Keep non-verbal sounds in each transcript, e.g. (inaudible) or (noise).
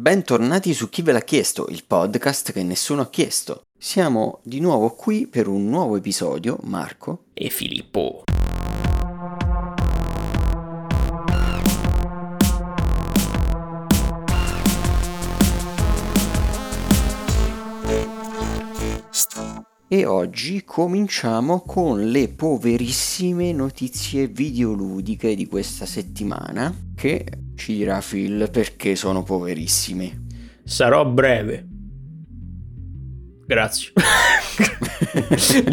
Bentornati su Chi ve l'ha chiesto, il podcast che nessuno ha chiesto. Siamo di nuovo qui per un nuovo episodio, Marco e Filippo. E oggi cominciamo con le poverissime notizie videoludiche di questa settimana che ci dirà Phil perché sono poverissime. Sarò breve. Grazie. (laughs)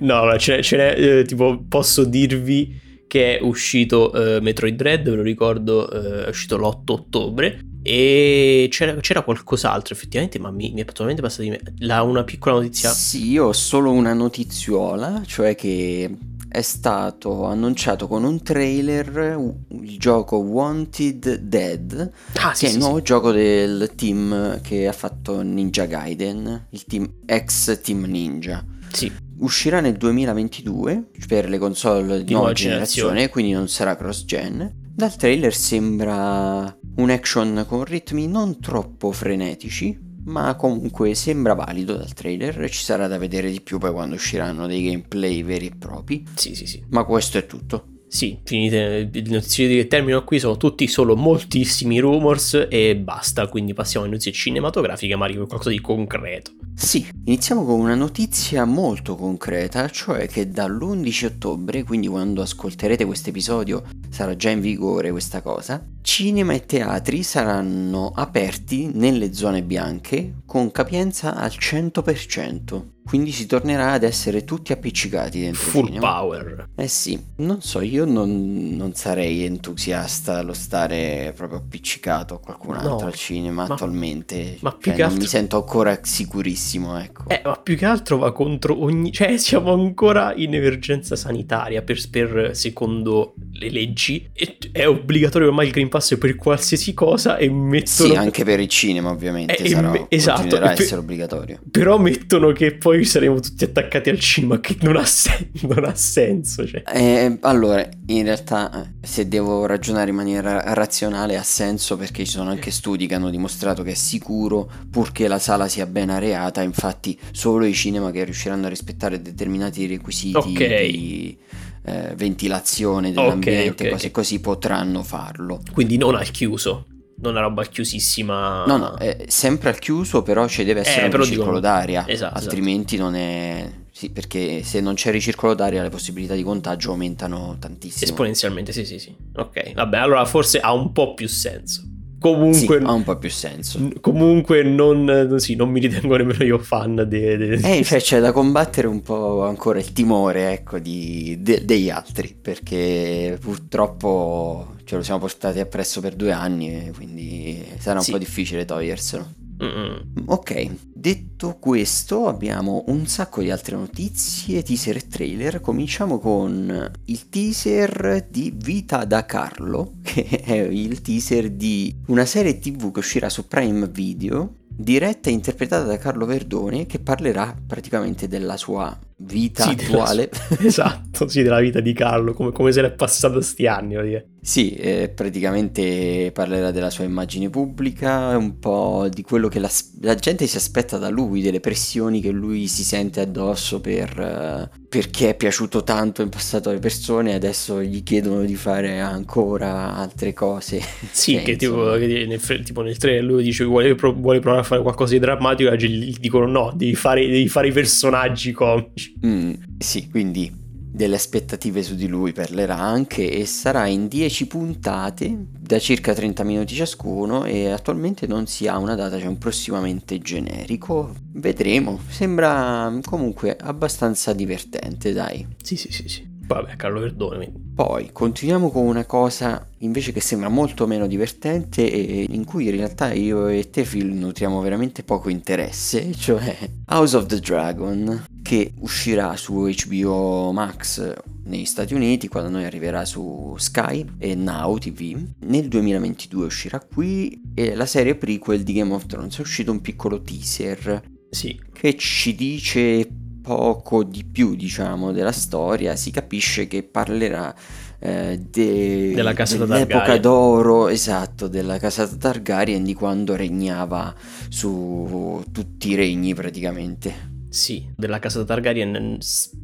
no, no, ce n'è, ce n'è eh, tipo posso dirvi che è uscito eh, Metroid Dread, ve lo ricordo, eh, è uscito l'8 ottobre e c'era, c'era, qualcos'altro effettivamente, ma mi, mi è totalmente passato di me. La, una piccola notizia. Sì, io ho solo una notiziola, cioè che è stato annunciato con un trailer il gioco Wanted Dead, ah, sì, che sì, è il nuovo sì. gioco del team che ha fatto Ninja Gaiden, il team ex Team Ninja. Sì. Uscirà nel 2022 per le console di, nuova generazione, generazione, quindi non sarà cross-gen. Dal trailer sembra un action con ritmi non troppo frenetici, ma comunque sembra valido dal trailer, ci sarà da vedere di più poi quando usciranno dei gameplay veri e propri. Sì, sì, sì. Ma questo è tutto. Sì, finite le notizie che termino qui sono tutti solo moltissimi rumors e basta, quindi passiamo alle notizie cinematografiche, ma arriva qualcosa di concreto. Sì, iniziamo con una notizia molto concreta, cioè che dall'11 ottobre, quindi quando ascolterete questo episodio sarà già in vigore questa cosa, cinema e teatri saranno aperti nelle zone bianche con capienza al 100%. Quindi si tornerà ad essere tutti appiccicati dentro Full cinema. power. Eh sì, non so, io non, non, sarei entusiasta allo stare proprio appiccicato a qualcun altro no, al cinema ma, attualmente. Ma più cioè, che altro... non mi sento ancora sicurissimo, ecco. Eh, ma più che altro va contro ogni... Cioè, (laughs) siamo ancora in emergenza sanitaria per, per secondo le leggi. E è obbligatorio ormai il Green Pass per qualsiasi cosa e mettono... Sì, anche per il cinema ovviamente eh, sarà, me... esatto, a essere obbligatorio. Però mettono che poi poi saremo tutti attaccati al cinema che non ha, sen- non ha senso. Cioè. Eh, allora, in realtà, se devo ragionare in maniera razionale, ha senso perché ci sono anche studi che hanno dimostrato che è sicuro purché la sala sia ben areata. Infatti, solo i cinema che riusciranno a rispettare determinati requisiti okay. di eh, ventilazione dell'ambiente, okay, okay. cose così, potranno farlo. Quindi non al chiuso non una roba chiusissima. No, no, è sempre al chiuso, però ci deve essere eh, un ricircolo dico... d'aria. Esatto, esatto. altrimenti esatto. non è. Sì, perché se non c'è ricircolo d'aria le possibilità di contagio aumentano tantissimo. Esponenzialmente, sì, sì, sì. Ok, vabbè, allora forse ha un po' più senso. Comunque, sì, ha un po' più senso. Comunque, non, sì, non mi ritengo nemmeno io fan de, de... Eh, (laughs) cioè, c'è da combattere un po' ancora il timore, ecco, di, de, degli altri, perché purtroppo ce lo siamo portati appresso per due anni, quindi sarà un sì. po' difficile toglierselo. Mm-mm. Ok, detto questo abbiamo un sacco di altre notizie, teaser e trailer. Cominciamo con il teaser di Vita da Carlo, (laughs) che è il teaser di una serie tv che uscirà su Prime Video, diretta e interpretata da Carlo Verdone, che parlerà praticamente della sua vita sì, attuale. Sua... (laughs) esatto, sì, della vita di Carlo, come, come se l'è passato sti anni. Dire. Sì, eh, praticamente parlerà della sua immagine pubblica, un po' di quello che la, la, gente si aspetta da lui, delle pressioni che lui si sente addosso per, uh, perché è piaciuto tanto in passato alle persone e adesso gli chiedono di fare ancora altre cose. (laughs) Sì, che, che tipo, che nel, tipo, nel trailer lui dice vuole, vuole, provare a fare qualcosa di drammatico e gli dicono no, devi fare, devi fare i personaggi comici. Mm, sì, quindi delle aspettative su di lui parlerà anche e sarà in 10 puntate da circa 30 minuti ciascuno e attualmente non si ha una data, c'è un prossimamente generico. Vedremo, sembra comunque abbastanza divertente, dai. Sì, sì, sì, sì. Vabbè, Carlo Verdone. Poi continuiamo con una cosa invece che sembra molto meno divertente e in cui in realtà io e te Phil nutriamo veramente poco interesse, (laughs) cioè House of the Dragon, che uscirà su HBO Max negli Stati Uniti quando noi arriverà su Sky e Now TV. Nel 2022 uscirà qui e la serie prequel di Game of Thrones è uscito un piccolo teaser sì. che ci dice poco di più, diciamo, della storia, si capisce che parlerà eh, de- Della casata dell'epoca Targaryen. d'oro, esatto, della casata Targaryen di quando regnava su tutti i regni praticamente. Sì, della casa Targaryen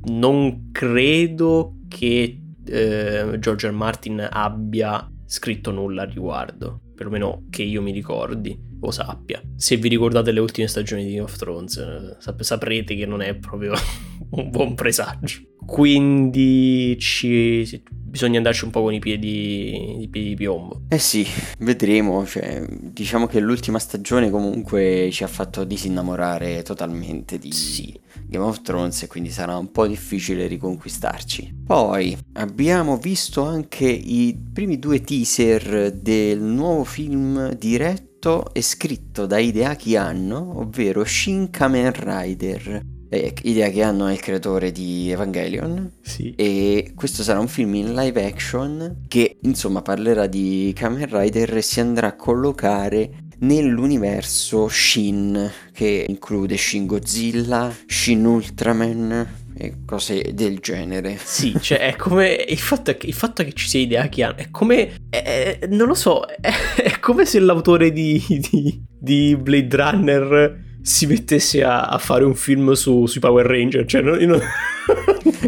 non credo che eh, George R. Martin abbia scritto nulla a riguardo, perlomeno che io mi ricordi o sappia. Se vi ricordate le ultime stagioni di Game of Thrones, sap- saprete che non è proprio (laughs) un buon presagio. Quindi ci- bisogna andarci un po' con i piedi, i piedi di piombo. Eh sì, vedremo, cioè, diciamo che l'ultima stagione comunque ci ha fatto disinnamorare totalmente di Sì. Game of Thrones e quindi sarà un po' difficile riconquistarci. Poi abbiamo visto anche i primi due teaser del nuovo film diretto e scritto da Hideaki Anno, ovvero Shin Kamen Rider. Eh, Hideaki Anno è il creatore di Evangelion Sì. e questo sarà un film in live action che insomma parlerà di Kamen Rider e si andrà a collocare nell'universo Shin che include Shin Godzilla, Shin Ultraman e cose del genere. Sì, cioè è come il fatto, è che, il fatto che ci sia idea hanno, è come, è- è- non lo so, è, è come se l'autore di, di- di Blade Runner si mettesse a, a fare un film su- sui Power Ranger, cioè non- non-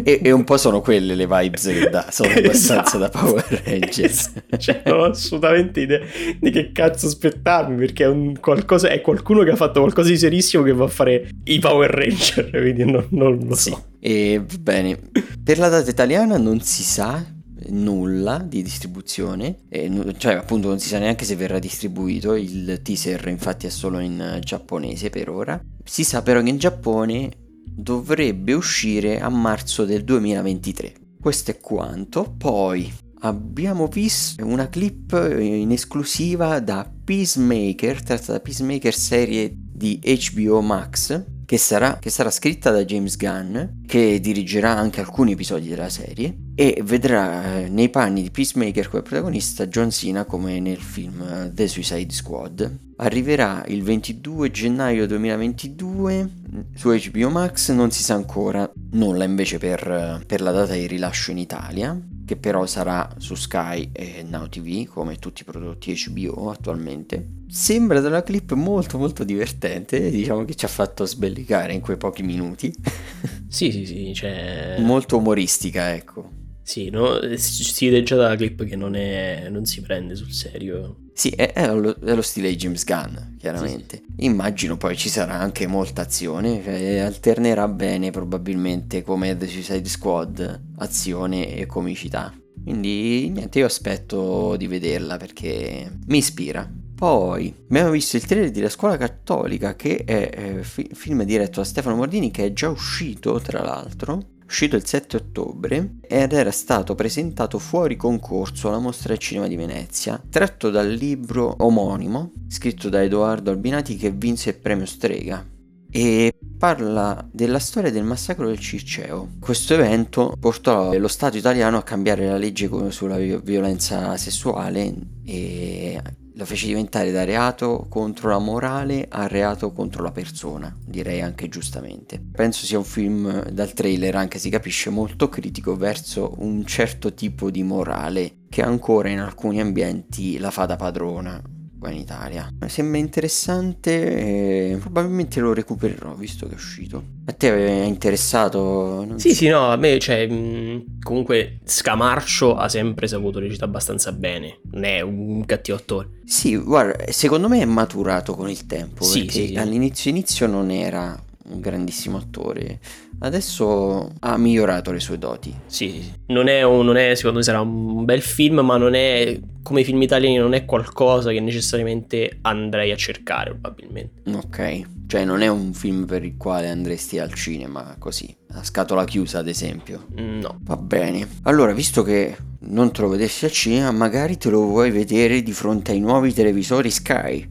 E, e un po' sono quelle le vibes che dà, sono (laughs) abbastanza Esatto. da Power Rangers. (laughs) cioè non ho assolutamente idea di che cazzo aspettarmi, perché è, un qualcosa, è qualcuno che ha fatto qualcosa di serissimo che va a fare i Power Ranger, (laughs) quindi non, non lo Sì. so. E va bene, per la data italiana non si sa nulla di distribuzione, e cioè appunto non si sa neanche se verrà distribuito, il teaser infatti è solo in giapponese per ora. Si sa però che in Giappone dovrebbe uscire a marzo del 2023. Questo è quanto. Poi abbiamo visto una clip in esclusiva da Peacemaker, tratta da Peacemaker serie di HBO Max, che sarà, che sarà scritta da James Gunn, che dirigerà anche alcuni episodi della serie, e vedrà eh, nei panni di Peacemaker come protagonista John Cena come nel film eh, The Suicide Squad. Arriverà il 22 gennaio 2022 su HBO Max, non si sa ancora nulla invece per, eh, per la data di rilascio in Italia, che però sarà su Sky e Now TV come tutti i prodotti HBO attualmente. Sembra dalla clip molto molto divertente, diciamo che ci ha fatto sbellicare in quei pochi minuti, (laughs) Sì, sì, sì, cioè... molto umoristica ecco. Sì, no? si si vede già dalla clip che non, è, non si prende sul serio. Sì, è, è lo, è lo stile di James Gunn, chiaramente. Immagino poi ci sarà anche molta azione, cioè alternerà bene probabilmente come The Suicide Squad, azione e comicità. Quindi niente, io aspetto di vederla perché mi ispira. Poi abbiamo visto il trailer di La Scuola Cattolica che è eh, fi- film diretto da Stefano Mordini che è già uscito tra l'altro uscito il 7 ottobre ed era stato presentato fuori concorso alla Mostra del Cinema di Venezia, tratto dal libro omonimo scritto da Edoardo Albinati che vinse il premio Strega e parla della storia del massacro del Circeo. Questo evento portò lo Stato italiano a cambiare la legge sulla vi- violenza sessuale e lo fece diventare da reato contro la morale a reato contro la persona, direi anche giustamente. Penso sia un film dal trailer, anche si capisce, molto critico verso un certo tipo di morale che ancora in alcuni ambienti la fa da padrona qua in Italia. Sembra interessante e probabilmente lo recupererò visto che è uscito. A te è interessato? Non Sì, so. sì, no, a me, cioè, mh, comunque Scamarcio ha sempre saputo recitare abbastanza bene, non è un cattivo attore. Sì, guarda, secondo me è maturato con il tempo, Sì, perché sì, sì. all'inizio inizio non era un grandissimo attore, adesso ha migliorato le sue doti. Sì. Non è, un- non è, secondo me sarà un bel film, ma non è, come i film italiani, non è qualcosa che necessariamente andrei a cercare, probabilmente. Ok, cioè non è un film per il quale andresti al cinema così, a scatola chiusa ad esempio. Mm, No. Va bene. Allora, visto che non te lo vedessi al cinema, magari te lo vuoi vedere di fronte ai nuovi televisori Sky.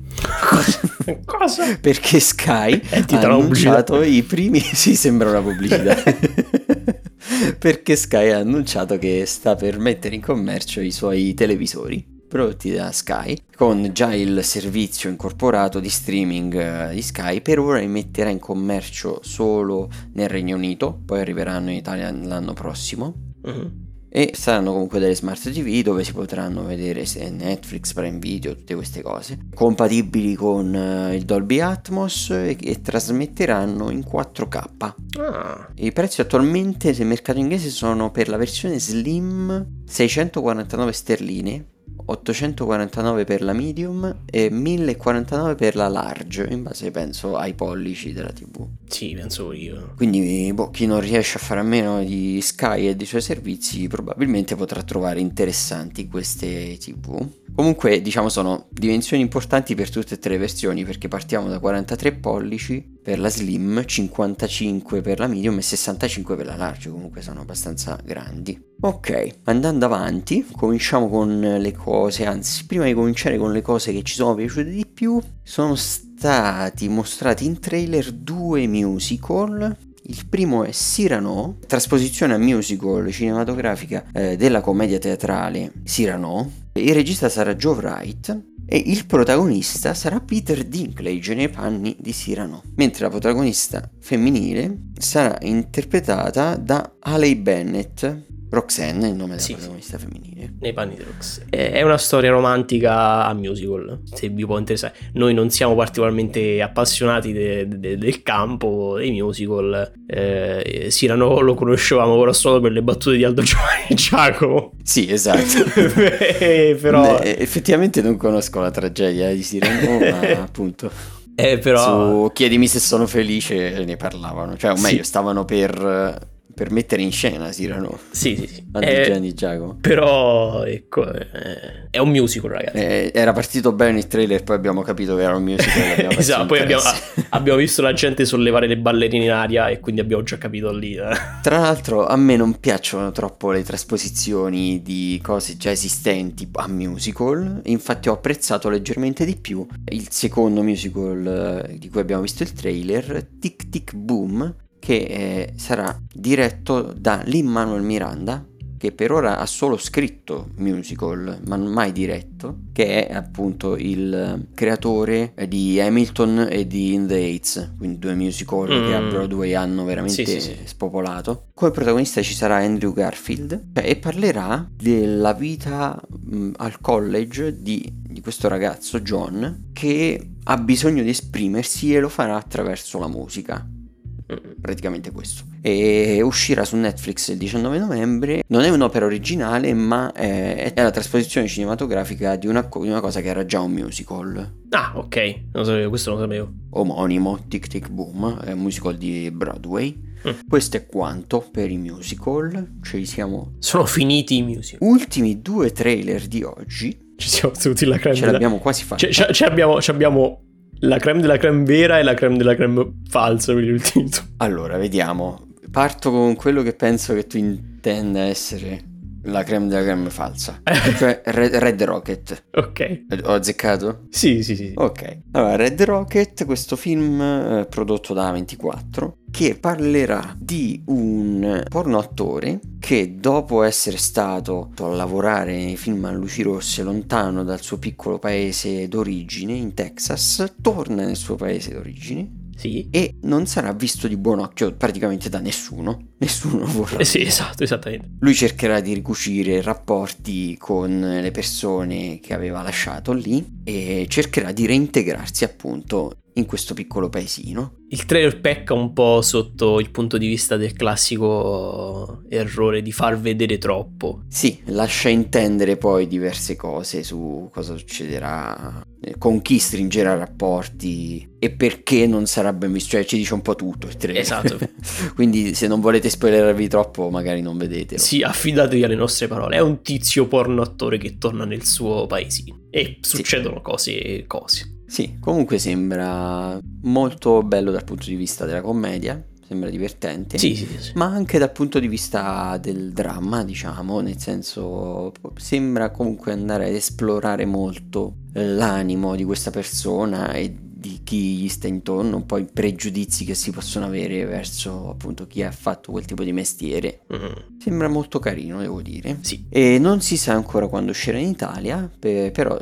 Cosa? (laughs) Perché Sky (laughs) ha titolo annunciato i primi... (laughs) sì, sembra una pubblicità. Perché Sky ha annunciato che sta per mettere in commercio i suoi televisori prodotti da Sky con già il servizio incorporato di streaming eh, di Sky per ora li metterà in commercio solo nel Regno Unito poi arriveranno in Italia l'anno prossimo Mhm. E saranno comunque delle smart TV dove si potranno vedere Netflix, Prime Video, tutte queste cose, compatibili con eh, il Dolby Atmos e, e trasmetteranno in 4K. Ah. I prezzi attualmente nel mercato inglese sono per la versione Slim 649 sterline 849 per la medium e 1049 per la large, in base penso ai pollici della TV. Sì, penso io. Quindi boh, chi non riesce a fare a meno di Sky e dei suoi servizi probabilmente potrà trovare interessanti queste TV. Comunque, diciamo, sono dimensioni importanti per tutte e tre le versioni perché partiamo da 43 pollici per la slim, 55 per la medium e 65 per la large, comunque sono abbastanza grandi. Ok, andando avanti, cominciamo con le cose, anzi, prima di cominciare con le cose che ci sono piaciute di più, sono stati mostrati in trailer due musical. Il primo è Cyrano, trasposizione a musical cinematografica eh, della commedia teatrale Cyrano, il regista sarà Joe Wright e il protagonista sarà Peter Dinklage nei panni di Cyrano, mentre la protagonista femminile sarà interpretata da Haley Bennett, Roxanne, il nome della sì, protagonista femminile. Nei panni di Roxanne. È una storia romantica a musical, se vi può interessare. Noi non siamo particolarmente appassionati de- de- del campo dei musical. Eh, Sirano lo conoscevamo però solo per le battute di Aldo Giovanni (laughs) e Giacomo. Sì, esatto. (laughs) però... Beh, effettivamente non conosco la tragedia di Sirano, (laughs) ma appunto... Eh, però... Su Chiedimi se sono felice ne parlavano, cioè o meglio sì. stavano per per mettere in scena Cyrano. Sì, sì, sì. Eh, di Giacomo. Però, ecco, eh, è un musical, ragazzi. Eh, era partito bene il trailer, poi abbiamo capito che era un musical. (laughs) esatto, poi abbiamo, (laughs) abbiamo, visto la gente sollevare le ballerine in aria e quindi abbiamo già capito lì. Eh. Tra l'altro, a me non piacciono troppo le trasposizioni di cose già esistenti a musical. Infatti, ho apprezzato leggermente di più il secondo musical eh, di cui abbiamo visto il trailer, Tic Tic Boom che eh, sarà diretto da Lin Manuel Miranda che per ora ha solo scritto musical ma non mai diretto che è appunto il creatore di Hamilton e di In the Heights quindi due musical mm. che a mm. Broadway hanno veramente sì, sì, sì. spopolato come protagonista ci sarà Andrew Garfield cioè, e parlerà della vita mh, al college di, di questo ragazzo John che ha bisogno di esprimersi e lo farà attraverso la musica praticamente questo. E uscirà su Netflix il 19 novembre. Non è un'opera originale, ma è, è la trasposizione cinematografica di una, di una, cosa che era già un musical. Ah, ok, non sapevo, questo non sapevo. Omonimo, Tic Tic Boom, è un musical di Broadway. Mm. Questo è quanto per i musical. Ci siamo. Sono finiti i musical. Ultimi due trailer di oggi. Ci siamo tutti la crema. Ce l'abbiamo quasi fatta. Ce, ce, abbiamo, ce abbiamo la creme della creme vera e la creme della creme falsa per ultimi due. Allora, vediamo. Parto con quello che penso che tu intenda essere la creme della creme falsa. (laughs) cioè Red, Red, Rocket. Ok. Ho azzeccato? Sì, sì, sì. Ok. Allora, Red Rocket, questo film eh, prodotto da 24, che parlerà di un porno attore che dopo essere stato a lavorare nei film a luci rosse lontano dal suo piccolo paese d'origine in Texas, torna nel suo paese d'origine sì. E non sarà visto di buon occhio praticamente da nessuno. (laughs) Nessuno vorrà. Eh sì, esatto, esattamente. Lui cercherà di ricucire rapporti con le persone che aveva lasciato lì e cercherà di reintegrarsi appunto in questo piccolo paesino. Il trailer pecca un po' sotto il punto di vista del classico errore di far vedere troppo. Sì, lascia intendere poi diverse cose su cosa succederà, eh, con chi stringerà rapporti e perché non sarà ben visto, cioè ci dice un po' tutto il trailer. Esatto. (laughs) Quindi se non volete spoilerarvi troppo magari non vedetelo. Sì, affidatevi alle nostre parole, è un tizio porno attore che torna nel suo paesino e succedono sì. cose e cose. Sì, comunque sembra molto bello dal punto di vista della commedia, sembra divertente, sì, sì, sì. ma anche dal punto di vista del dramma, diciamo, nel senso sembra comunque andare ad esplorare molto l'animo di questa persona e di chi gli sta intorno, un po' i pregiudizi che si possono avere verso appunto chi ha fatto quel tipo di mestiere. Mm. Sembra molto carino, devo dire. Sì. E non si sa ancora quando uscirà in Italia, per, però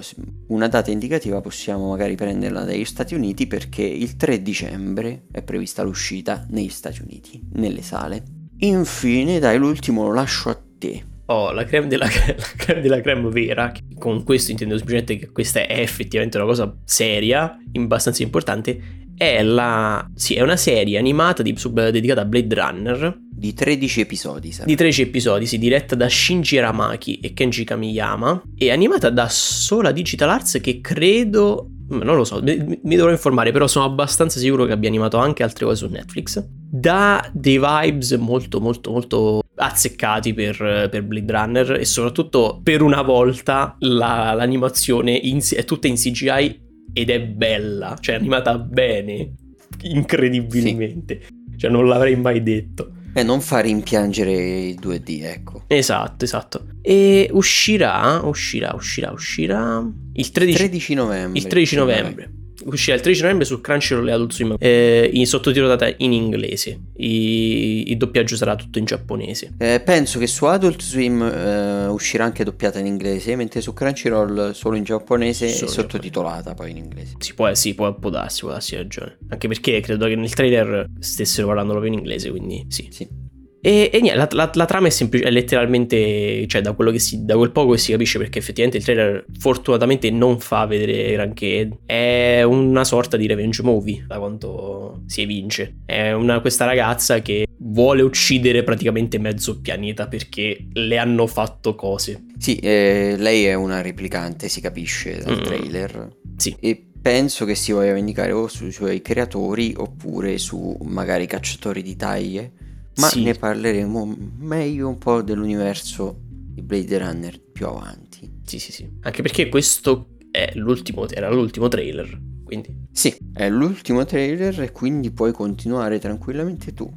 una data indicativa possiamo magari prenderla dagli Stati Uniti perché il 3 dicembre è prevista l'uscita negli Stati Uniti, nelle sale. Infine, dai, l'ultimo lo lascio a te oh, la creme della, la creme della creme vera, con questo intendo semplicemente che questa è effettivamente una cosa seria, abbastanza importante, è, la, sì, è una serie animata di, sub, dedicata a Blade Runner. Di 13 episodi, sarà. Di 13 episodi, sì, diretta da Shinji Ramaki e Kenji Kamiyama. E animata da Sola Digital Arts che credo... Non lo so, mi, mi dovrò informare, però sono abbastanza sicuro che abbia animato anche altre cose su Netflix. Da dei vibes molto, molto, molto azzeccati per, per Blade Runner e soprattutto per una volta la, l'animazione in, è tutta in CGI ed è bella, cioè animata bene, incredibilmente. Sì. Cioè non l'avrei mai detto. E non fa rimpiangere il 2D, ecco. Esatto, esatto. E uscirà, uscirà, uscirà, uscirà il 13, 13 novembre. Il 13 novembre uscirà il 13 novembre su Crunchyroll e Adult Swim eh, in sottotitolata in inglese. I, il doppiaggio sarà tutto in giapponese. Eh, penso che su Adult Swim eh, uscirà anche doppiata in inglese mentre su Crunchyroll solo in giapponese solo e sottotitolata poi in inglese. Si può, sì, può, può darsi può darsi ragione. Anche perché credo che nel trailer stessero parlando proprio in inglese quindi sì, sì. E, e niente, la, la, la, trama è, semplice, è letteralmente, cioè da, quello che si, da quel poco che si capisce, perché effettivamente il trailer fortunatamente non fa vedere granché, è una sorta di revenge movie, da quanto si evince. È una, questa ragazza che vuole uccidere praticamente mezzo pianeta perché le hanno fatto cose. Sì, eh, lei è una replicante, si capisce dal mm. trailer. Sì. E penso che si voglia vendicare o sui suoi creatori oppure su magari cacciatori di taglie ma sì. ne parleremo meglio un po' dell'universo di Blade Runner più avanti. Sì, sì, sì. Anche perché questo è l'ultimo, era l'ultimo trailer, quindi... Sì, è l'ultimo trailer e quindi puoi continuare tranquillamente tu.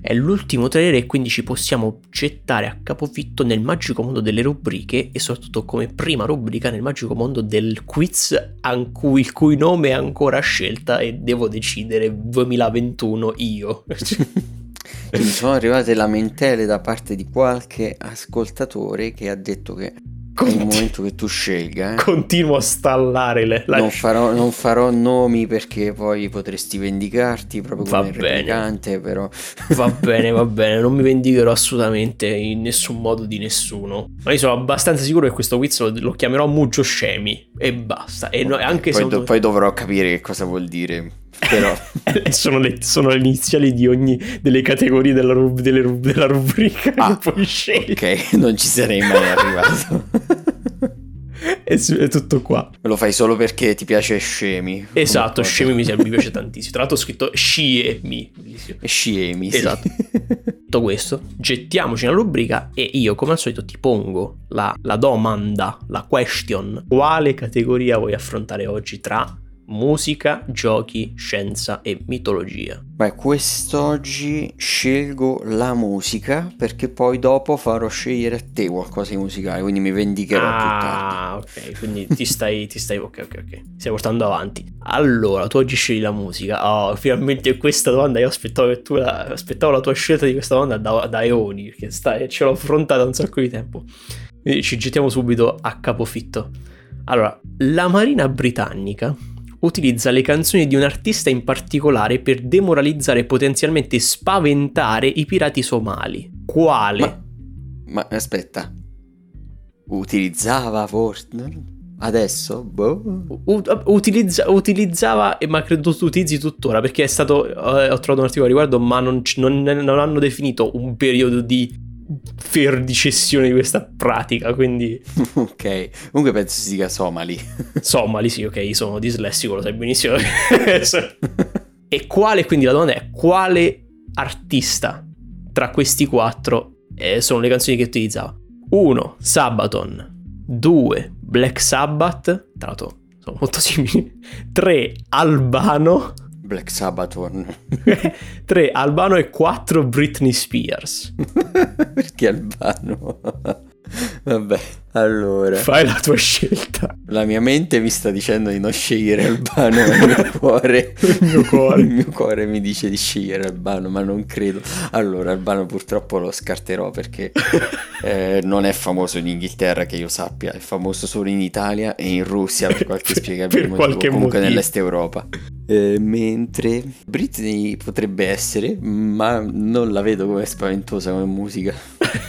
È l'ultimo trailer e quindi ci possiamo gettare a capofitto nel magico mondo delle rubriche e soprattutto come prima rubrica nel magico mondo del quiz cui, il cui nome è ancora scelta e devo decidere 2021 io. (laughs) (laughs) Mi sono arrivate lamentele da parte di qualche ascoltatore che ha detto che Conti- è il momento che tu scelga. Eh. Continuo a stallare le, la... non, farò, non, farò, nomi perché poi potresti vendicarti proprio come va replicante, però... Va (laughs) bene, va bene, non mi vendicherò assolutamente in nessun modo di nessuno. Ma io sono abbastanza sicuro che questo quiz lo, lo chiamerò Muggio Scemi e basta. E no, anche poi, se do, poi dovrò capire che cosa vuol dire però (laughs) sono, le, sono, le, iniziali di ogni delle categorie della, rub, delle rub, della rubrica ah, che puoi scegliere. Ok, (laughs) non ci sarei mai arrivato. (laughs) è, è, tutto qua. Lo fai solo perché ti piace Scemi. Esatto, Scemi mi, mi, piace tantissimo. Tra l'altro ho scritto Sciemi. Sciemi, sì. Esatto. Detto questo, gettiamoci nella rubrica e io come al solito ti pongo la, la domanda, la question. Quale categoria vuoi affrontare oggi tra musica, giochi, scienza e mitologia. Beh, quest'oggi scelgo la musica perché poi dopo farò scegliere a te qualcosa di musicale, quindi mi vendicherò ah, più tardi. Ah, ok, quindi ti stai, ti stai, ok, ok, ok, stai portando avanti. Allora, tu oggi scegli la musica. Oh, finalmente questa domanda, io aspettavo che tu la, aspettavo la tua scelta di questa domanda da, da eoni, perché stai, ce l'ho affrontata un sacco di tempo. Quindi ci gettiamo subito a capofitto. Allora, la Marina Britannica utilizza le canzoni di un artista in particolare per demoralizzare e potenzialmente spaventare i pirati somali. Quale? Ma, ma aspetta, utilizzava forse... Adesso? Boh. U- utilizza- utilizzava, ma credo tu utilizzi tuttora perché è stato. Eh, ho trovato un articolo a riguardo, ma non, non, non hanno definito un periodo di fer di cessione di questa pratica, quindi... (laughs) ok, comunque penso si dica Somali. (laughs) Somali, sì, ok, sono dislessico, lo sai benissimo. (laughs) e quale, quindi la domanda è, quale artista tra questi quattro eh, sono le canzoni che utilizzava? 1. Sabaton 2. Black Sabbath, tra l'altro sono molto simili 3. Albano Black Sabbath (laughs) 3 Albano e 4 Britney Spears. (laughs) Perché Albano? (laughs) Vabbè, allora. Fai la tua scelta. La mia mente mi sta dicendo di non scegliere Albano, ma il mio cuore. il mio cuore. il mio cuore mi dice di scegliere Albano, ma non credo. Allora, Albano purtroppo lo scarterò perché eh, non è famoso in Inghilterra che io sappia, è famoso solo in Italia e in Russia per qualche spiegabile per motivo, qualche comunque motivo. nell'est Europa. Eh, mentre Britney potrebbe essere, ma non la vedo come spaventosa come musica.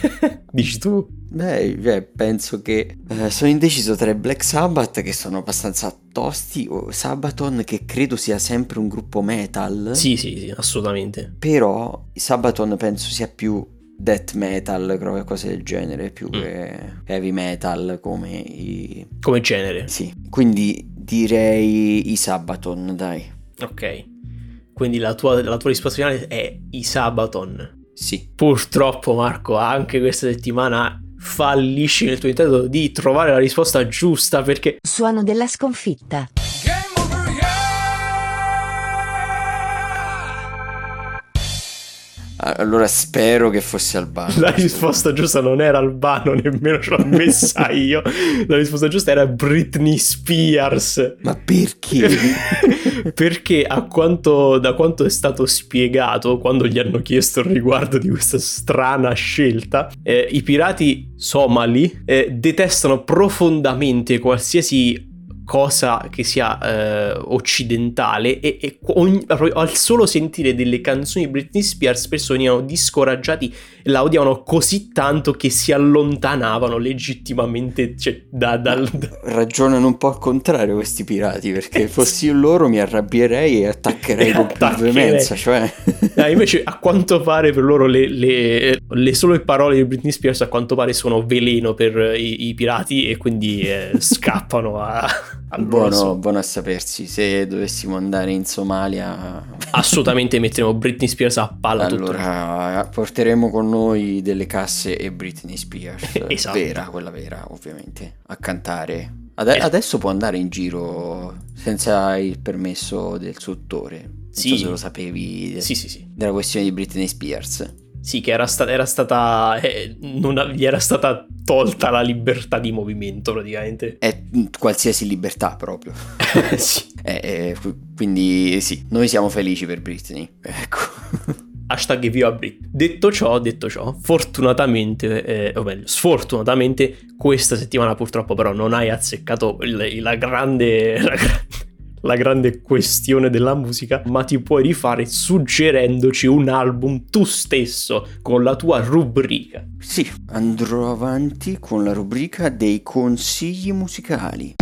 (laughs) Dici tu? Beh, cioè, penso che eh, sono indeciso tra i Black Sabbath che sono abbastanza tosti o Sabaton che credo sia sempre un gruppo metal. Sì, sì, sì, assolutamente. Però Sabaton penso sia più death metal, cose del genere, più mm. che heavy metal come i... Come genere. Sì, quindi direi i Sabaton, dai. Ok, quindi la tua, la tua risposta finale è i Sabaton. Sì. Purtroppo Marco, anche questa settimana fallisci nel tuo intento di trovare la risposta giusta perché... Suono della sconfitta. Allora spero che fosse Albano. La risposta giusta non era Albano, nemmeno ce l'ho messa (laughs) io. La risposta giusta era Britney Spears. Ma perché? (laughs) perché a quanto, da quanto è stato spiegato quando gli hanno chiesto il riguardo di questa strana scelta, eh, i pirati somali eh, detestano profondamente qualsiasi cosa che sia eh, occidentale e, e ogni, al solo sentire delle canzoni di Britney Spears spesso venivano discoraggiati e la odiavano così tanto che si allontanavano legittimamente cioè, da, dal... ragionano un po' al contrario questi pirati perché eh, fossi loro mi arrabbierei e attaccherei (laughs) con più veemenza cioè... ah, invece a quanto pare per loro le, le, le, sole parole di Britney Spears a quanto pare sono veleno per i, i pirati e quindi eh, scappano a Buono, buono, a sapersi, se dovessimo andare in Somalia... (laughs) Assolutamente metteremo Britney Spears a palla Allora, tutto. porteremo con noi delle casse e Britney Spears, (laughs) esatto. vera, quella vera ovviamente, a cantare. Ade-. Adesso può andare in giro senza il permesso del suo autore. Non sì. so se lo sapevi sì, sì, sì. della questione di Britney Spears. Sì, che era, sta- era stata. Eh, non, gli era stata tolta la libertà di movimento praticamente. È qualsiasi libertà proprio. (laughs) sì. Eh, eh, quindi sì, noi siamo felici per Britney. Ecco. Hashtag viva Britney. Detto ciò, detto ciò, fortunatamente, eh, o meglio, sfortunatamente, questa settimana purtroppo però non hai azzeccato il, la grande. La grande la grande questione della musica, ma ti puoi rifare suggerendoci un album tu stesso con la tua rubrica. Sì, andrò avanti con la rubrica dei consigli musicali.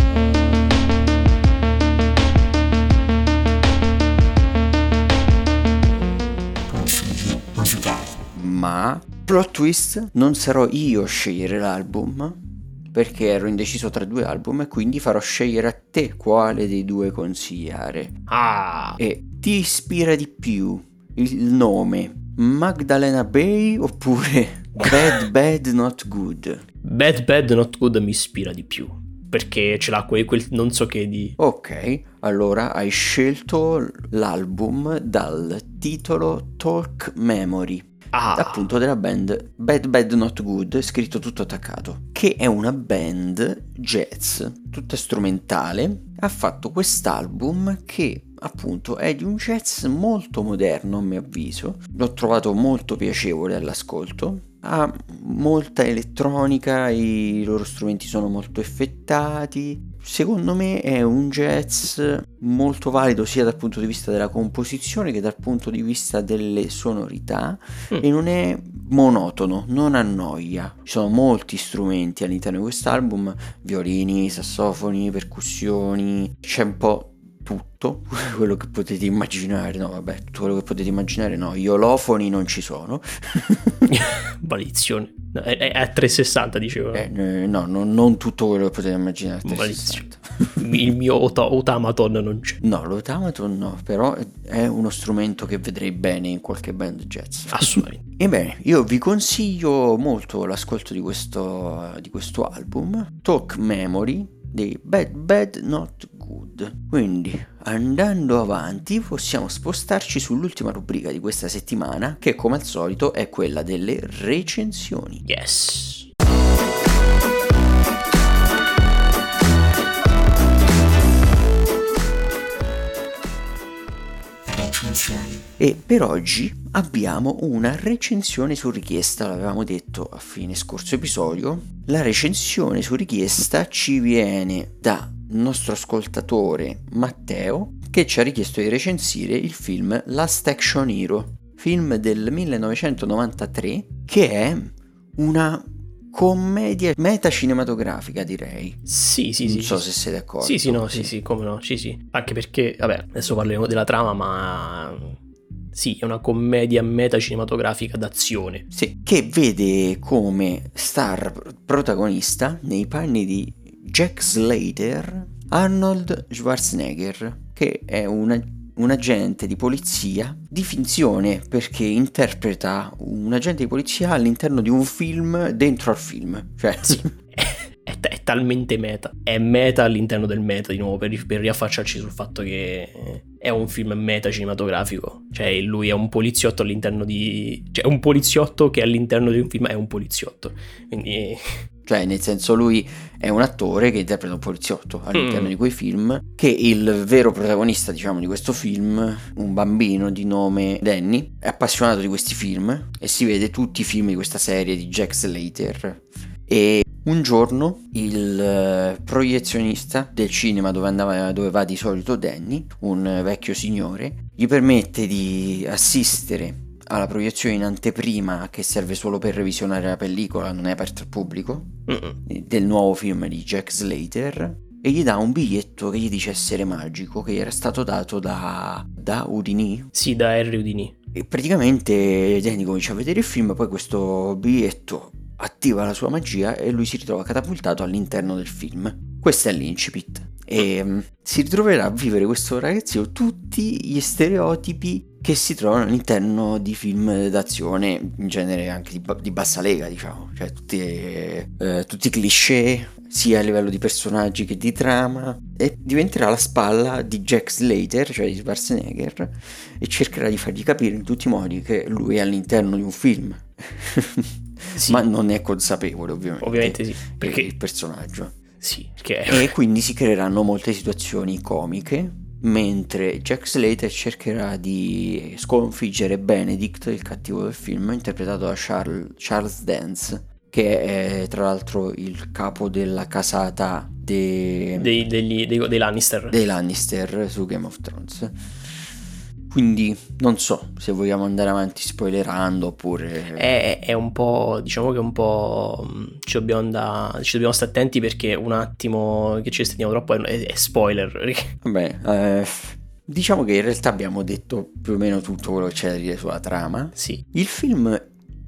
Ma plot twist, non sarò io a scegliere l'album, perché ero indeciso tra due album e quindi farò scegliere a te quale dei due consigliare. Ah! E ti ispira di più il nome Magdalena Bay oppure (laughs) Bad Bad Not Good? Bad Bad Not Good mi ispira di più perché ce l'ha quel, quel, non so che di... Ok, allora hai scelto l'album dal titolo Talk Memory ah. appunto della band Bad Bad Not Good, scritto tutto attaccato, che è una band jazz, tutta strumentale, ha fatto quest'album che appunto è di un jazz molto moderno a mio avviso, l'ho trovato molto piacevole all'ascolto, ha molta elettronica, i loro strumenti sono molto effettati, secondo me è un jazz molto valido sia dal punto di vista della composizione che dal punto di vista delle sonorità mm. e non è monotono, non annoia. Ci sono molti strumenti all'interno di quest'album, violini, sassofoni, percussioni, c'è un po' tutto (laughs) quello che potete immaginare, no vabbè, tutto quello che potete immaginare, no, gli olofoni non ci sono. (laughs) Maledizione. È, è, a 360 dicevo. Eh, no, no, non tutto quello che potete immaginare. Maledizione. Il mio ot- automaton non c'è. No, l'autamaton no, però è uno strumento che vedrei bene in qualche band jazz. Assolutamente. Ebbene, io vi consiglio molto l'ascolto di questo, di questo album, Talk Memory, di Bad Bad Not Good. Quindi, andando avanti, possiamo spostarci sull'ultima rubrica di questa settimana, che come al solito è quella delle recensioni. Yes. E per oggi abbiamo una recensione su richiesta, l'avevamo detto a fine scorso episodio. La recensione su richiesta ci viene da nostro ascoltatore Matteo che ci ha richiesto di recensire il film Last Action Hero, film del 1993 che è una commedia metacinematografica, direi. Sì, sì, non sì. so sì. se sei d'accordo. Sì, sì, no, sì, sì, come no, sì, sì. Anche perché, vabbè, adesso parleremo della trama, ma sì, è una commedia metacinematografica d'azione. Sì, che vede come star protagonista nei panni di Jack Slater Arnold Schwarzenegger, che è una un agente di polizia di finzione perché interpreta un agente di polizia all'interno di un film dentro al film. Cioè, Sì, (laughs) è, è talmente meta. È meta all'interno del meta, di nuovo, per, per riaffacciarci sul fatto che è un film meta cinematografico. Cioè, lui è un poliziotto all'interno di... Cioè, un poliziotto che all'interno di un film è un poliziotto. Quindi... Cioè, nel senso, lui è un attore che interpreta un poliziotto all'interno Mm. di quei film. Che il vero protagonista, diciamo, di questo film, un bambino di nome Danny, è appassionato di questi film e si vede tutti i film di questa serie di Jack Slater. E un giorno il eh, proiezionista del cinema dove, andava, dove va di solito Danny, un vecchio signore, gli permette di assistere alla proiezione in anteprima che serve solo per revisionare la pellicola, non è aperta al pubblico, Mm-mm. eh, del nuovo film di Jack Slater e gli dà un biglietto che gli dice essere magico, che gli era stato dato da, da Houdini. Sì, da Harry Houdini. E praticamente Danny comincia a vedere il film, poi questo biglietto attiva la sua magia e lui si ritrova catapultato all'interno del film. Questo è l'incipit. E mm, si ritroverà a vivere questo ragazzino tutti gli stereotipi che si trovano all'interno di film d'azione, in genere anche di, di bassa lega, diciamo, cioè tutti, eh, tutti i cliché, sia a livello di personaggi che di trama, e diventerà la spalla di Jack Slater, cioè di Schwarzenegger, e cercherà di fargli capire in tutti i modi che lui è all'interno di un film. (laughs) Sì. Ma non è consapevole, ovviamente. Ovviamente sì, Perché perché... il personaggio. Sì, perché... E quindi si creeranno molte situazioni comiche, mentre Jack Slater cercherà di sconfiggere Benedict, il cattivo del film, interpretato da Charles, Charles Dance, che è tra l'altro il capo della casata de- Dei, degli, dei, dei Lannister. dei Lannister su Game of Thrones. Quindi non so se vogliamo andare avanti spoilerando oppure... È, è un po', diciamo che un po' mh, ci dobbiamo, andare, ci dobbiamo stare attenti perché un attimo che ci estendiamo troppo è, è spoiler. (laughs) Vabbè, eh, diciamo che in realtà abbiamo detto più o meno tutto quello che c'è da dire sulla trama. Sì, Il film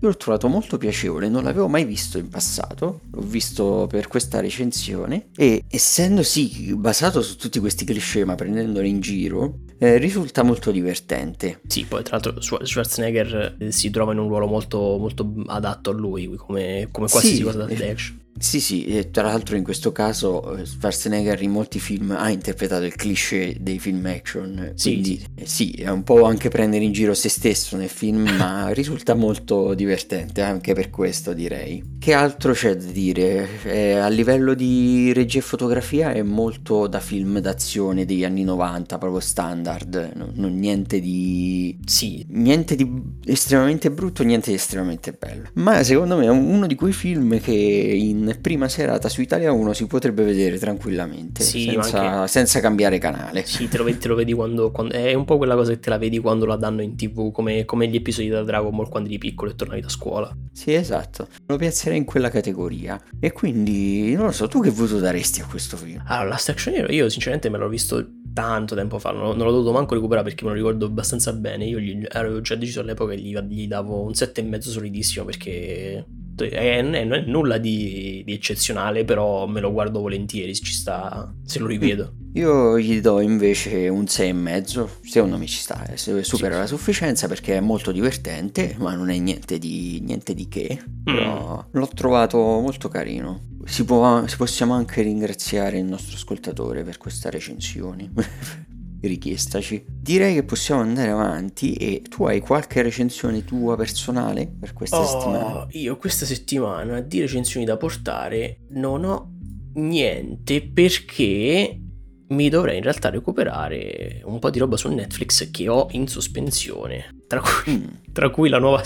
io l'ho trovato molto piacevole, non l'avevo mai visto in passato, l'ho visto per questa recensione e essendo sì basato su tutti questi cliché ma prendendoli in giro, eh, risulta molto divertente. sì, poi tra l'altro Schwar- Schwarzenegger eh, si trova in un ruolo molto, molto adatto a lui, come, come qualsiasi Sì, cosa da eh, action. Sì, sì, e tra l'altro in questo caso eh, Schwarzenegger in molti film ha interpretato il cliché dei film action, Sì, quindi eh, sì, è un po' anche prendere in giro se stesso nel film, ma (laughs) risulta molto divertente anche per questo direi. Che altro c'è da dire? Eh, a livello di regia e fotografia è molto da film d'azione degli anni 90, proprio standard, non, non niente di Sì, Niente di estremamente brutto, niente di estremamente bello. Ma secondo me è uno di quei film che in prima serata su Italia 1 si potrebbe vedere tranquillamente, Sì, senza, anche- senza cambiare canale. sì, te lo vedi, te lo vedi quando, quando- È un po' quella cosa che te la vedi quando la danno in tv, come, come gli episodi da Dragon Ball quando eri piccolo e tornavi da scuola. Sì, esatto. Lo piazzerei in quella categoria. E quindi, non lo so, tu che voto daresti a questo film? Allora, Last Action Hero io sinceramente me l'ho visto tanto tempo fa, non, non l'ho dovuto manco recuperare perché me lo ricordo abbastanza bene. Io gli, avevo già deciso all'epoca che gli, gli davo un 7,5 solidissimo perché è, è- nulla di, di eccezionale, però me lo guardo volentieri, ci sta, se lo rivedo. Io gli do invece un 6,5, secondo me ci sta, eh, supera Sì. la sufficienza perché è molto divertente, ma non è niente di, niente di che, però l'ho trovato molto carino. Si, può, si possiamo anche ringraziare il nostro ascoltatore per questa recensione. (laughs) Richiestaci. Direi che possiamo andare avanti e tu hai qualche recensione tua personale per questa settimana? Oh, io questa settimana di recensioni da portare non ho niente perché mi dovrei in realtà recuperare un po' di roba su Netflix che ho in sospensione. Tra cui, Mm. tra cui la, nuova,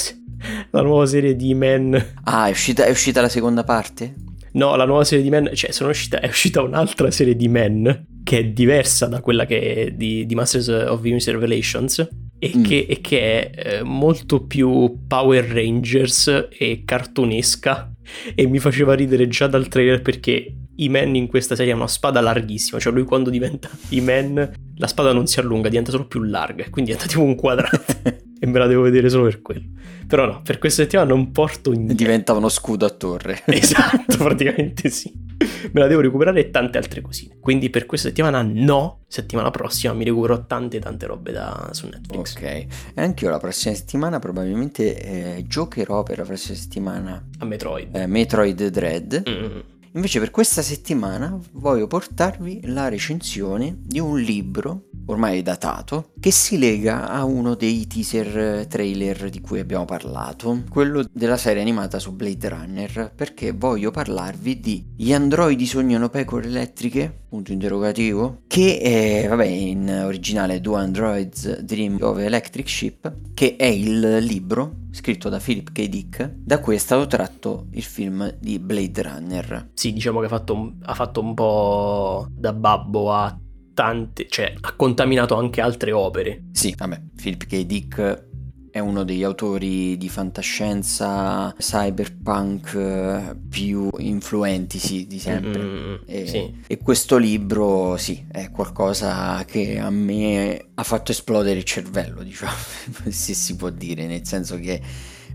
la nuova serie di Men. Ah, è uscita, è uscita la seconda parte? No, la nuova serie di Men, cioè sono uscita, è uscita un'altra serie di Men che è diversa da quella che è di, di Masters of Universe Revelations. e, Mm. che, e che è eh, molto più Power Rangers e cartunesca e mi faceva ridere già dal trailer perché I-Man in questa serie ha una spada larghissima, cioè lui quando diventa I-Man la spada non si allunga, diventa solo più larga quindi diventa tipo un quadrato (laughs) e me la devo vedere solo per quello. Però no, per questa settimana non porto niente. Diventa uno scudo a torre. (laughs) Esatto, praticamente sì. Me la devo recuperare e tante altre cosine. Quindi per questa settimana no, settimana prossima mi recupero tante tante robe da, su Netflix. Ok, e anche io la prossima settimana probabilmente eh, giocherò per la prossima settimana A Metroid. eh, Metroid Dread. Mm. Invece per questa settimana voglio portarvi la recensione di un libro ormai datato che si lega a uno dei teaser eh, trailer di cui abbiamo parlato, quello della serie animata su Blade Runner, perché voglio parlarvi di Gli androidi sognano pecore elettriche? Punto interrogativo. Che è, vabbè, in originale Do Androids Dream of Electric Ship, che è il libro scritto da Philip K. Dick, da cui è stato tratto il film di Blade Runner. Sì, diciamo che ha fatto, ha fatto un po' da babbo a tante, cioè ha contaminato anche altre opere. Sì, vabbè, Philip K. Dick è uno degli autori di fantascienza cyberpunk eh, più influenti, sì, di sempre. Mm, E, sì. e questo libro, sì, è qualcosa che a me ha fatto esplodere il cervello, diciamo, (laughs) se si può dire, nel senso che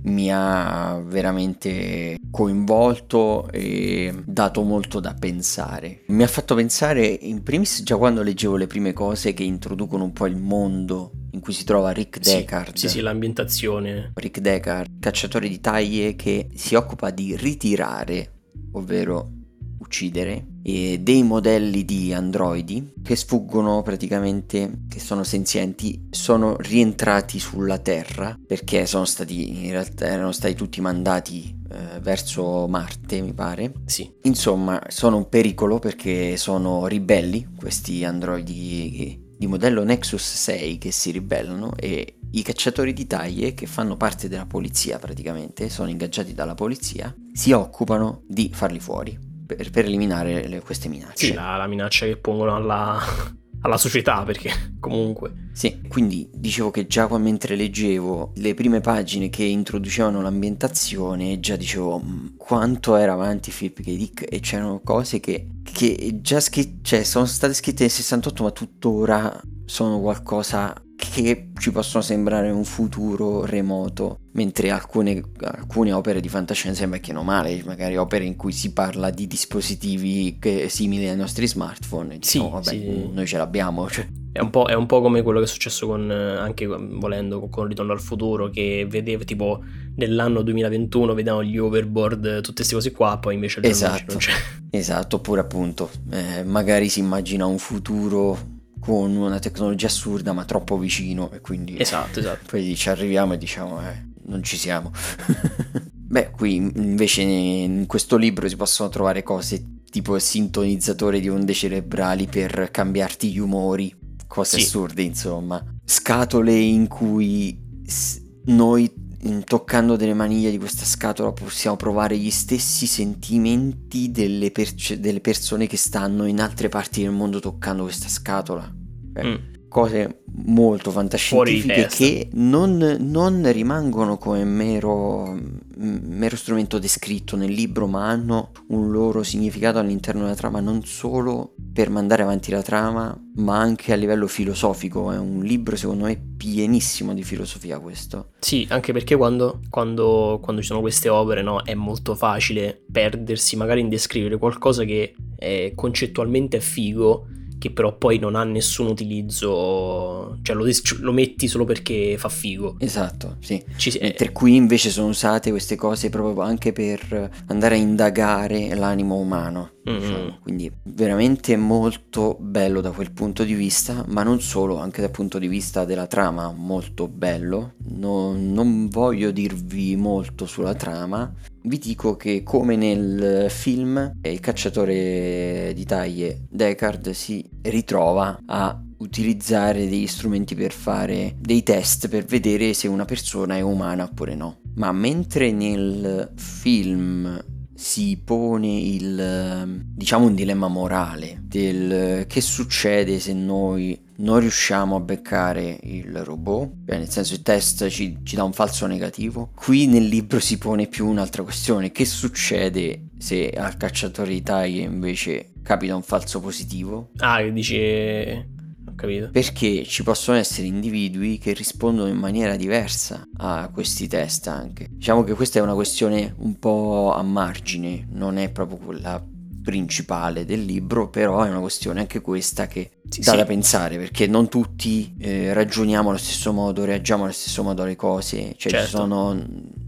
mi ha veramente coinvolto e dato molto da pensare. Mi ha fatto pensare in primis già quando leggevo le prime cose che introducono un po' il mondo in cui si trova Rick Sì, Deckard. Sì, sì, l'ambientazione. Rick Deckard, cacciatore di taglie che si occupa di ritirare, ovvero uccidere, dei modelli di androidi che sfuggono praticamente, che sono senzienti, sono rientrati sulla Terra perché sono stati, in realtà erano stati tutti mandati eh, verso Marte, mi pare. Sì. Insomma, sono un pericolo perché sono ribelli, questi androidi di modello Nexus 6 che si ribellano e i cacciatori di taglie che fanno parte della polizia praticamente, sono ingaggiati dalla polizia, si occupano di farli fuori per, per eliminare le- queste minacce. Sì, la, la minaccia che pongono alla, alla società, perché comunque... Sì, quindi dicevo che già qua mentre leggevo le prime pagine che introducevano l'ambientazione, già dicevo "Mm, quanto era avanti Philip K. Dick e c'erano cose che, che già scritte, cioè sono state scritte nel 68 ma tuttora sono qualcosa che ci possono sembrare un futuro remoto, mentre alcune, alcune opere di fantascienza invecchiano male, magari opere in cui si parla di dispositivi che- simili ai nostri smartphone, e Sì, diciamo, vabbè, sì. noi ce l'abbiamo, (laughs) cioè, È un, po', è un po' come quello che è successo con, eh, anche volendo, con Ritorno al futuro, che vedeva tipo nell'anno 2021 vedevamo gli overboard, tutte queste cose qua, poi invece il Esatto. non c'è. Esatto, oppure appunto, eh, magari si immagina un futuro con una tecnologia assurda ma troppo vicino e quindi Esatto, esatto. poi ci arriviamo e diciamo eh, non ci siamo. (laughs) Beh, qui invece in questo libro si possono trovare cose tipo sintonizzatore di onde cerebrali per cambiarti gli umori, cose Sì. assurde insomma, scatole in cui noi toccando delle maniglie di questa scatola possiamo provare gli stessi sentimenti delle, perce- delle persone che stanno in altre parti del mondo toccando questa scatola. Eh, Mm. Cose molto fantascientifiche che non, non rimangono come mero, m- mero strumento descritto nel libro, ma hanno un loro significato all'interno della trama, non solo per mandare avanti la trama, ma anche a livello filosofico. È un libro, secondo me, pienissimo di filosofia questo. Sì, anche perché quando, quando- quando ci sono queste opere, no, è molto facile perdersi magari in descrivere qualcosa che è concettualmente è figo, che però poi non ha nessun utilizzo, cioè lo, des- lo metti solo perché fa figo. Esatto, sì. Ci Mentre qui invece sono usate queste cose proprio anche per andare a indagare l'animo umano. Mm. diciamo. Quindi veramente molto bello da quel punto di vista, ma non solo, anche dal punto di vista della trama molto bello. Non, non voglio dirvi molto sulla trama, vi dico che come nel film il cacciatore di taglie Deckard si ritrova a utilizzare degli strumenti per fare dei test per vedere se una persona è umana oppure no. Ma mentre nel film si pone il diciamo un dilemma morale del che succede se noi non riusciamo a beccare il robot, cioè nel senso il test ci, ci dà un falso negativo. Qui nel libro si pone più un'altra questione, che succede se al cacciatore di taglie invece capita un falso positivo? Ah, che dici... Ho capito. Perché ci possono essere individui che rispondono in maniera diversa a questi test anche. Diciamo che questa è una questione un po' a margine, non è proprio quella principale del libro, però è una questione anche questa che Sì, dà sì. da pensare perché non tutti eh, ragioniamo allo stesso modo, reagiamo allo stesso modo alle cose, cioè Certo. ci sono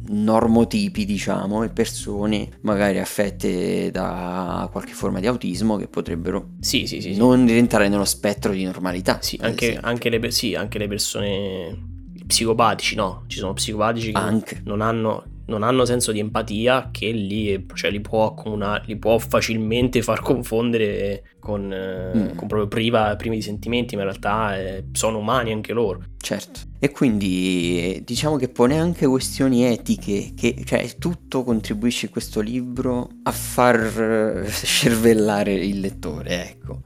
normotipi diciamo e persone magari affette da qualche forma di autismo che potrebbero Sì, non rientrare nello spettro di normalità. Sì, anche, anche le, anche le persone psicopatici, no? Ci sono psicopatici che Anche. non hanno, non hanno senso di empatia che li, cioè, li può accomuna- li può facilmente far confondere con, eh, Mm. con proprio priva, privi di sentimenti, ma in realtà eh, sono umani anche loro. Certo. E quindi diciamo che pone anche questioni etiche, che cioè tutto contribuisce in questo libro a far eh, (laughs) scervellare il lettore, ecco.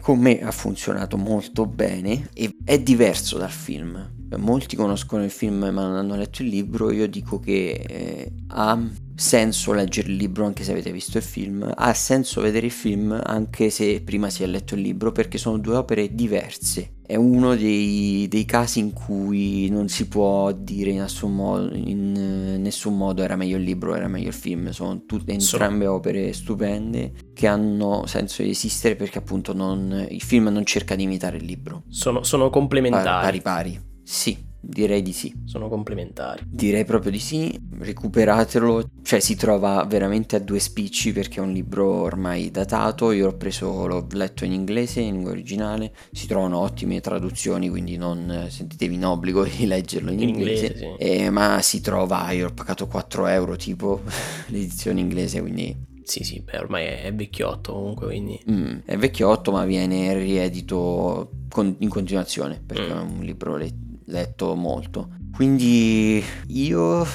Con me ha funzionato molto bene e è diverso dal film. Molti conoscono il film ma non hanno letto il libro, io dico che eh, ha senso leggere il libro anche se avete visto il film, ha senso vedere il film anche se prima si è letto il libro perché sono due opere diverse. È uno dei, dei casi in cui non si può dire in nessun, modo, in eh, nessun modo era meglio il libro, era meglio il film, sono tutte entrambe opere stupende che hanno senso di esistere perché appunto non- il film non cerca di imitare il libro. Sono, sono Pari complementari. pari. pari. Sì, direi di sì. Sono complementari. Direi proprio di sì, recuperatelo, cioè si trova veramente a due spicci perché è un libro ormai datato, io l'ho preso, l'ho letto in inglese, in lingua originale, si trovano ottime traduzioni, quindi non eh, sentitevi in obbligo (laughs) di leggerlo in, In inglese, inglese, sì. Eh, ma si trova, io ho pagato 4 euro tipo (laughs) l'edizione inglese, quindi Sì, sì, beh, ormai è, vecchiotto comunque, quindi... mm, è vecchiotto ma viene riedito con- in continuazione perché Mm. è un libro le- letto molto. Quindi io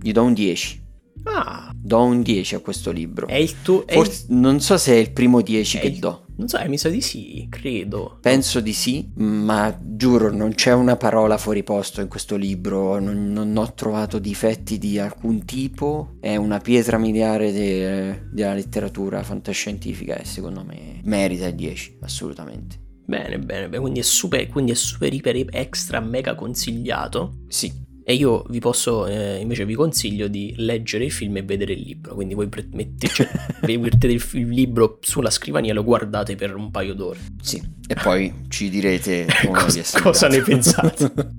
gli do un 10. Ah, Do un 10 a questo libro. è il tuo... è il- Forse, non so se è il primo 10 è che il- do. Non so, eh, mi sa di sì, credo. Penso di sì, ma giuro non c'è una parola fuori posto in questo libro, non, non ho trovato difetti di alcun tipo, è una pietra miliare de- della letteratura fantascientifica e secondo me merita il 10, assolutamente. Bene, bene, bene, quindi è super, quindi è super iper extra mega consigliato. Sì, E io vi posso, eh, invece vi consiglio di leggere il film e vedere il libro. Quindi voi pre- mette- cioè, (laughs) mettete il, il libro sulla scrivania e lo guardate per un paio d'ore. sì. E poi ci direte (laughs) Cosa- cosa ne pensate? (laughs)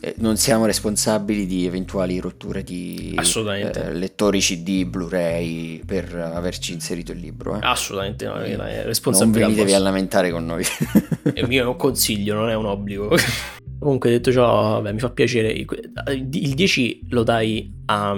Eh, non siamo responsabili di eventuali rotture di eh, lettori CD, Blu-ray per averci inserito il libro. eh. Assolutamente no, è non responsabilità venitevi a lamentare con noi. È mio è un consiglio, non è un obbligo. Comunque, detto ciò, vabbè, mi fa piacere. Il 10 lo dai a.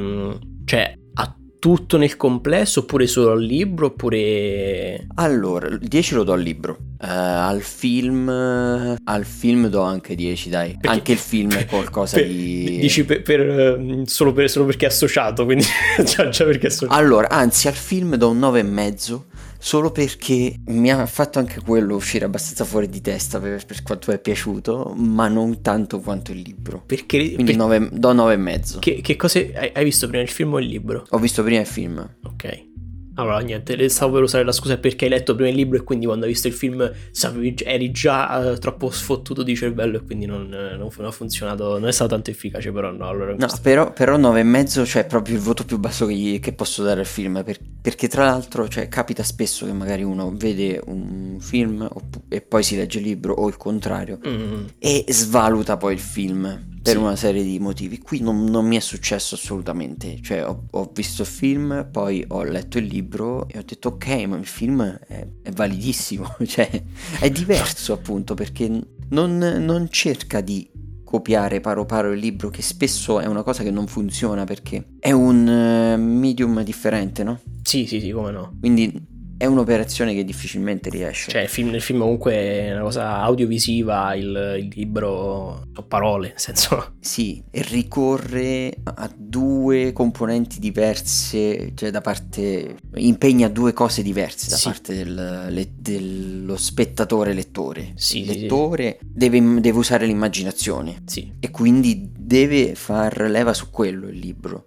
cioè, a tutto nel complesso, oppure solo al libro, oppure. allora, il 10 lo do al libro. Eh, al film al film do anche 10, dai. Perché- Anche il film è qualcosa (laughs) per- di Dici per, per, eh, solo, solo perché è associato, quindi. (laughs) già, già perché è associato. Allora, anzi, al film do un 9 e mezzo. Solo perché mi ha fatto anche quello uscire abbastanza fuori di testa per, per quanto è piaciuto, ma non tanto quanto il libro. Perché. Quindi per- nove- do 9 e mezzo. che, che cose. Hai, hai visto prima il film o il libro? Ho visto prima il film. Ok. Allora, niente, le- stavo per usare la scusa perché hai letto prima il libro e quindi quando hai visto il film sapevi, eri già eh, troppo sfottuto di cervello e quindi non, eh, non non ha funzionato, non è stato tanto efficace, però no, allora... No, però, però 9 e mezzo cioè è proprio il voto più basso che, che posso dare al film. per- perché tra l'altro cioè, capita spesso che magari uno vede un film e poi si legge il libro o il contrario Mm, e svaluta poi il film per Sì. una serie di motivi. Qui non, non mi è successo assolutamente. Cioè, ho, ho visto il film, poi ho letto il libro e ho detto: Ok, ma il film è, è validissimo. (laughs) cioè, è diverso appunto perché non, non cerca di copiare paro paro il libro, che spesso è una cosa che non funziona perché è un eh, medium differente, no? Sì, sì, sì, come no. Quindi è un'operazione che difficilmente riesce. Cioè, il film, il film comunque è una cosa audiovisiva, il, il libro sono parole, nel senso... Sì, e ricorre a due componenti diverse, cioè da parte... impegna due cose diverse da Sì. parte del- le- dello spettatore lettore. Sì, il sì, sì. lettore deve, deve usare l'immaginazione Sì, e quindi deve far leva su quello il libro.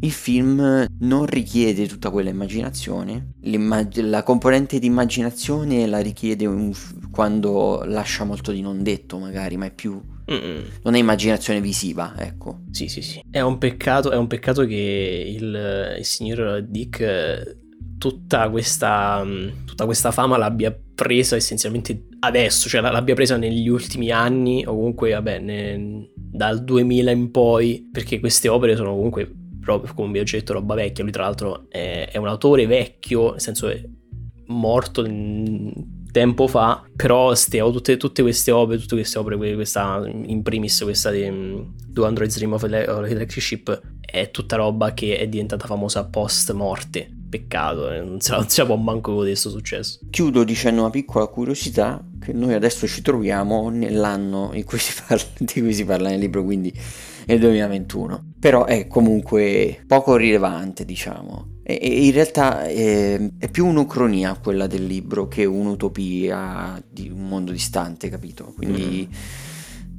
Il film non richiede tutta quella immaginazione, la componente di immaginazione la richiede f- quando lascia molto di non detto magari, ma è più... Mm-mm. non è immaginazione visiva, ecco. sì, sì, sì. È un peccato, è un peccato che il, il signor Dick eh, tutta questa, mh, tutta questa fama l'abbia presa essenzialmente adesso, cioè l'abbia presa negli ultimi anni o comunque, vabbè, ne- dal 2000 in poi, perché queste opere sono comunque, come vi ho detto, roba vecchia. Lui tra l'altro è, è un autore vecchio, nel senso è morto mm, tempo fa, però ste, tutte, tutte queste opere, tutte queste opere, que- questa in primis questa di mm, Do Androids Dream of Electric Ship, è tutta roba che è diventata famosa post morte. Peccato, eh, non la può manco godere questo successo. Chiudo dicendo una piccola curiosità che noi adesso ci troviamo nell'anno in cui si parla, (laughs) di cui si parla nel libro, quindi nel 2021. Però è comunque poco rilevante, diciamo. E, e in realtà eh, è più un'ucronia quella del libro che un'utopia di un mondo distante, capito? Quindi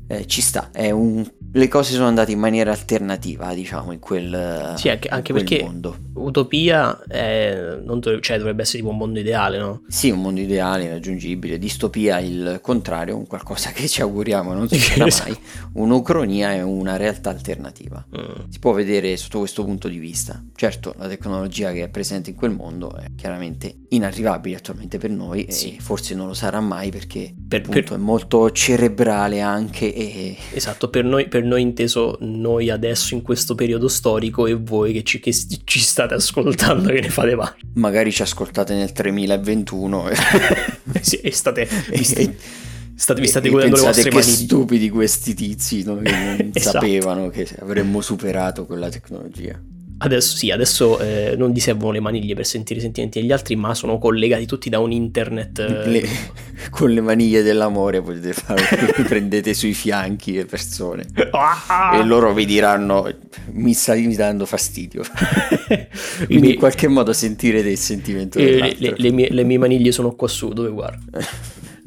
eh, ci sta, è un- le cose sono andate in maniera alternativa, diciamo, in quel, Sì, anche, in anche quel perché mondo. Utopia è- non dov- cioè, dovrebbe essere tipo un mondo ideale, no? Sì, un mondo ideale, irraggiungibile, distopia il contrario, un qualcosa che ci auguriamo non succederà (laughs) mai. Un'ucronia è una realtà alternativa. Mm. Si può vedere sotto questo punto di vista. Certo, la tecnologia che è presente in quel mondo è chiaramente inarrivabile attualmente per noi Sì. e forse non lo sarà mai perché Per- appunto per- è molto cerebrale anche e Esatto, per noi, per noi inteso noi adesso in questo periodo storico e voi che ci, che ci state ascoltando che ne fate parte. magari ci ascoltate nel 3021 e, (laughs) Sì, e state, e- state, vi state godendo le vostre che maniglie. stupidi questi tizi no? che non (laughs) Esatto. sapevano che avremmo superato quella tecnologia. Adesso sì, adesso eh, non vi servono le maniglie per sentire i sentimenti degli altri, ma sono collegati tutti da un internet. eh, Le- (laughs) con le maniglie dell'amore potete fare, (laughs) prendete sui fianchi le persone Ah! e loro vi diranno mi stai dando fastidio. (laughs) Quindi miei- in qualche modo sentirete il sentimento eh, le, dell'altro. le- le mie, le mie maniglie sono qua su, dove guarda.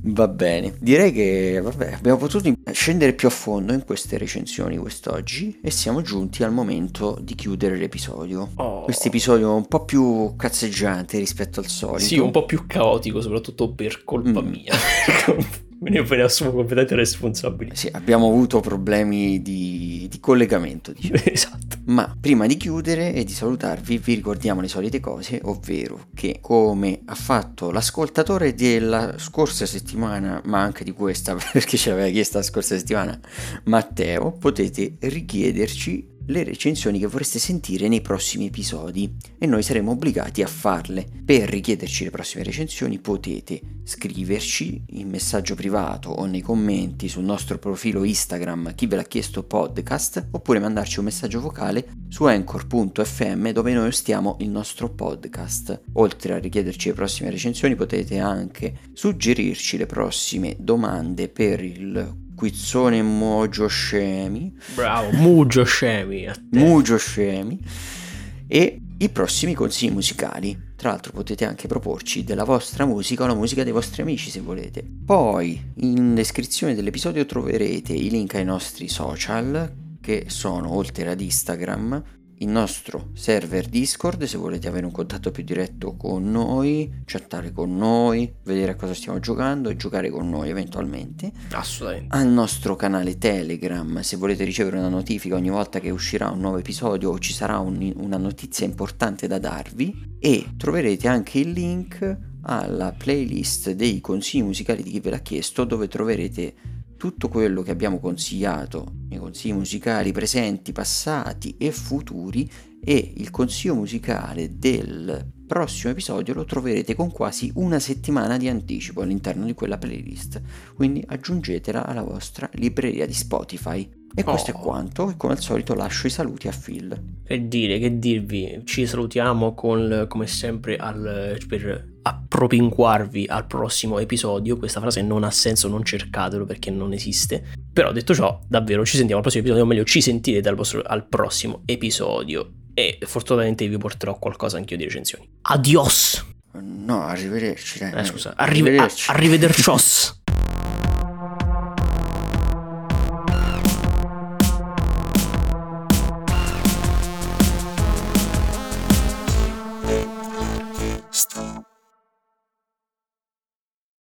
Va bene, direi che vabbè, abbiamo potuto scendere più a fondo in queste recensioni quest'oggi e siamo giunti al momento di chiudere l'episodio. Oh. Questo episodio è un po' più cazzeggiante rispetto al solito. Sì, un po' più caotico, soprattutto per colpa Mm. mia. (laughs) Me ne me ne assumo completamente responsabilità. Sì, abbiamo avuto problemi di, di collegamento, diciamo. (laughs) esatto. Ma prima di chiudere e di salutarvi vi ricordiamo le solite cose, ovvero che come ha fatto l'ascoltatore della scorsa settimana, ma anche di questa (laughs) perché ce l'aveva chiesta la scorsa settimana, Matteo, potete richiederci le recensioni che vorreste sentire nei prossimi episodi e noi saremo obbligati a farle. Per richiederci le prossime recensioni potete scriverci in messaggio privato o nei commenti sul nostro profilo Instagram chi ve l'ha chiesto podcast oppure mandarci un messaggio vocale su anchor.fm dove noi ostiamo il nostro podcast. Oltre a richiederci le prossime recensioni potete anche suggerirci le prossime domande per il quizzone Mojo Scemi Bravo, Mugio Scemi. Mugio Scemi e i prossimi consigli musicali. Tra l'altro potete anche proporci della vostra musica o la musica dei vostri amici se volete. Poi in descrizione dell'episodio troverete i link ai nostri social che sono oltre ad Instagram il nostro server Discord se volete avere un contatto più diretto con noi, chattare con noi, vedere a cosa stiamo giocando e giocare con noi eventualmente Assolutamente. al nostro canale Telegram se volete ricevere una notifica ogni volta che uscirà un nuovo episodio o ci sarà un- una notizia importante da darvi e troverete anche il link alla playlist dei consigli musicali di chi ve l'ha chiesto dove troverete tutto quello che abbiamo consigliato nei consigli musicali presenti, passati e futuri e il consiglio musicale del prossimo episodio lo troverete con quasi una settimana di anticipo all'interno di quella playlist quindi aggiungetela alla vostra libreria di Spotify. E questo Oh. è quanto, e come al solito lascio i saluti a Phil. Che dire, che dirvi, ci salutiamo con, come sempre al- per appropinquarvi al prossimo episodio. Questa frase non ha senso, non cercatelo perché non esiste. Però detto ciò, davvero ci sentiamo al prossimo episodio, o meglio ci sentirete al, vostro, al prossimo episodio e fortunatamente vi porterò qualcosa anch'io di recensioni. Adios! No, arrivederci. Dai, Eh, scusa, arrive- arrivederci. arrivedercios! (laughs)